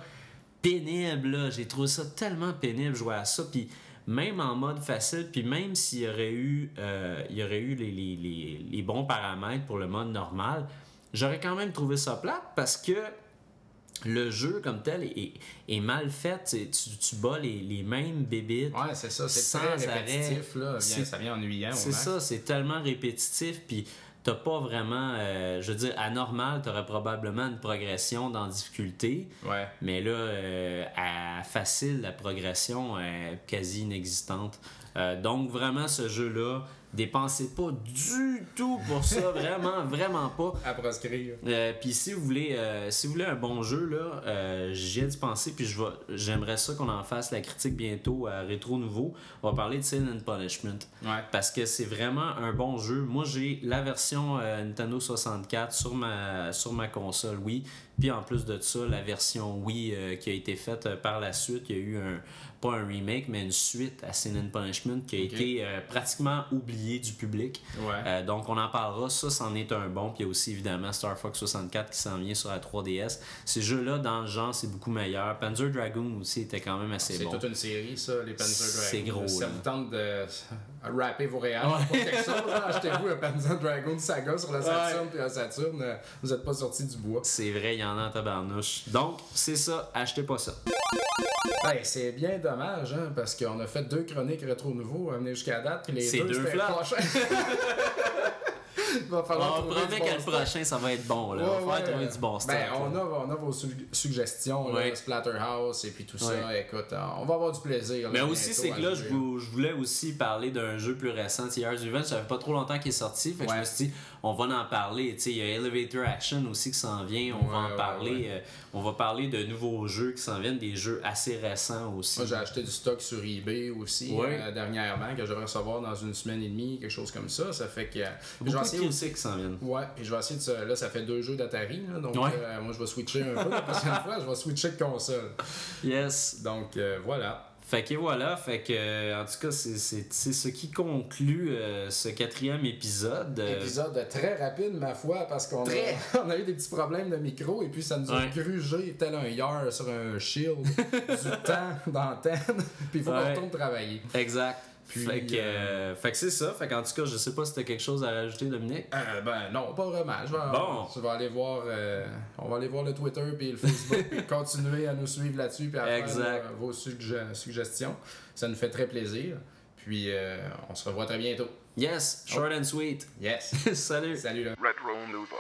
pénible. J'ai trouvé ça tellement pénible jouer à ça. Puis même en mode facile, puis même s'il y aurait eu, euh, il y aurait eu les, les, les, bons paramètres pour le mode normal, j'aurais quand même trouvé ça plate parce que le jeu comme tel est, est mal fait. Tu, tu bats les, les mêmes bébites. Ouais, c'est ça. C'est très répétitif. Là. ça vient ennuyant. C'est ça, c'est tellement répétitif. Puis t'as pas vraiment, euh, je veux dire, à normal, t'aurais probablement une progression dans difficulté. Ouais. Mais là, euh, à facile, la progression est quasi inexistante. Euh, donc vraiment, ce jeu-là, Dépensez pas du tout pour ça, [laughs] vraiment, vraiment pas. À proscrire. Euh, puis si vous voulez, euh, si vous voulez un bon jeu là, euh, j'ai d'y penser puis je j'aimerais ça qu'on en fasse la critique bientôt à Rétro Nouveau. On va parler de Sin and Punishment. Ouais. Parce que c'est vraiment un bon jeu. Moi j'ai la version Nintendo 64 sur ma sur ma console, oui. Puis en plus de ça, la version Wii qui a été faite par la suite, il y a eu un pas un remake, mais une suite à Sin and Punishment qui a été euh, pratiquement oublié du public. Euh, donc on en parlera, ça c'en est un bon. Puis il y a aussi évidemment Star Fox 64 qui s'en vient sur la 3DS. Ces jeux-là, dans le genre, c'est beaucoup meilleur. Panzer Dragoon aussi était quand même assez bon. C'est toute une série, ça, les Panzer Dragoon. C'est gros. Ça vous tente de [laughs] rapper vos réactions pour quelque chose, achetez-vous un Panzer Dragoon Saga sur la Saturn puis un Saturn, euh, vous n'êtes pas sorti du bois. C'est vrai, il y en a en tabarnouche. Donc, c'est ça, achetez pas ça. Ben, c'est bien dommage, hein, parce qu'on a fait deux chroniques rétro nouveau, amener jusqu'à date, puis les deux, deux c'était [laughs] va falloir on promet que le prochain, ça va être bon. Là. on va falloir trouver du bon stock. Ben, on, a, on a vos suggestions, là, Splatterhouse et puis tout ça. Écoute, on va avoir du plaisir. Mais aussi, c'est que là, je, je, voulais aussi parler d'un jeu plus récent. Year's Event, ça fait pas trop longtemps qu'il est sorti. Fait que je me suis dit, on va en parler. Il y a Elevator Action aussi qui s'en vient. On va en parler. Euh, on va parler de nouveaux jeux qui s'en viennent, des jeux assez récents aussi. Moi, j'ai acheté du stock sur eBay aussi euh, dernièrement que je vais recevoir dans une semaine et demie, quelque chose comme ça. Ça fait que. Beaucoup de aussi qui s'en viennent. Ouais, puis je vais essayer de. se- Là, ça fait deux jeux d'Atari, là, donc Ouais. euh, moi, je vais switcher un peu. La prochaine fois, je vais switcher de console. Yes. Donc, euh, voilà. Fait que voilà, fait que en tout cas, c'est- c'est c'est ce qui conclut euh, ce quatrième épisode. Euh, Épisode très rapide, ma foi, parce qu'on a, Très. [laughs] on a eu des petits problèmes de micro et puis ça nous a Ouais. grugé tel un yard sur un shield du [laughs] temps d'antenne. [laughs] puis il faut qu'on Ouais. retourne travailler. Exact. Puis, fait que, euh, fait que c'est ça. Fait qu'en tout cas, je sais pas si t'as quelque chose à rajouter, Dominique. Euh, ben non, pas vraiment. Je vais, Bon. je vais aller voir. euh, on va aller voir le Twitter puis le Facebook puis [laughs] continuer à nous suivre là-dessus puis à faire Exact. vos sugge- suggestions. Ça nous fait très plaisir. Puis euh, on se revoit très bientôt. Yes, short and sweet. Yes. [laughs] Salut. Salut là. Retro Nouveau.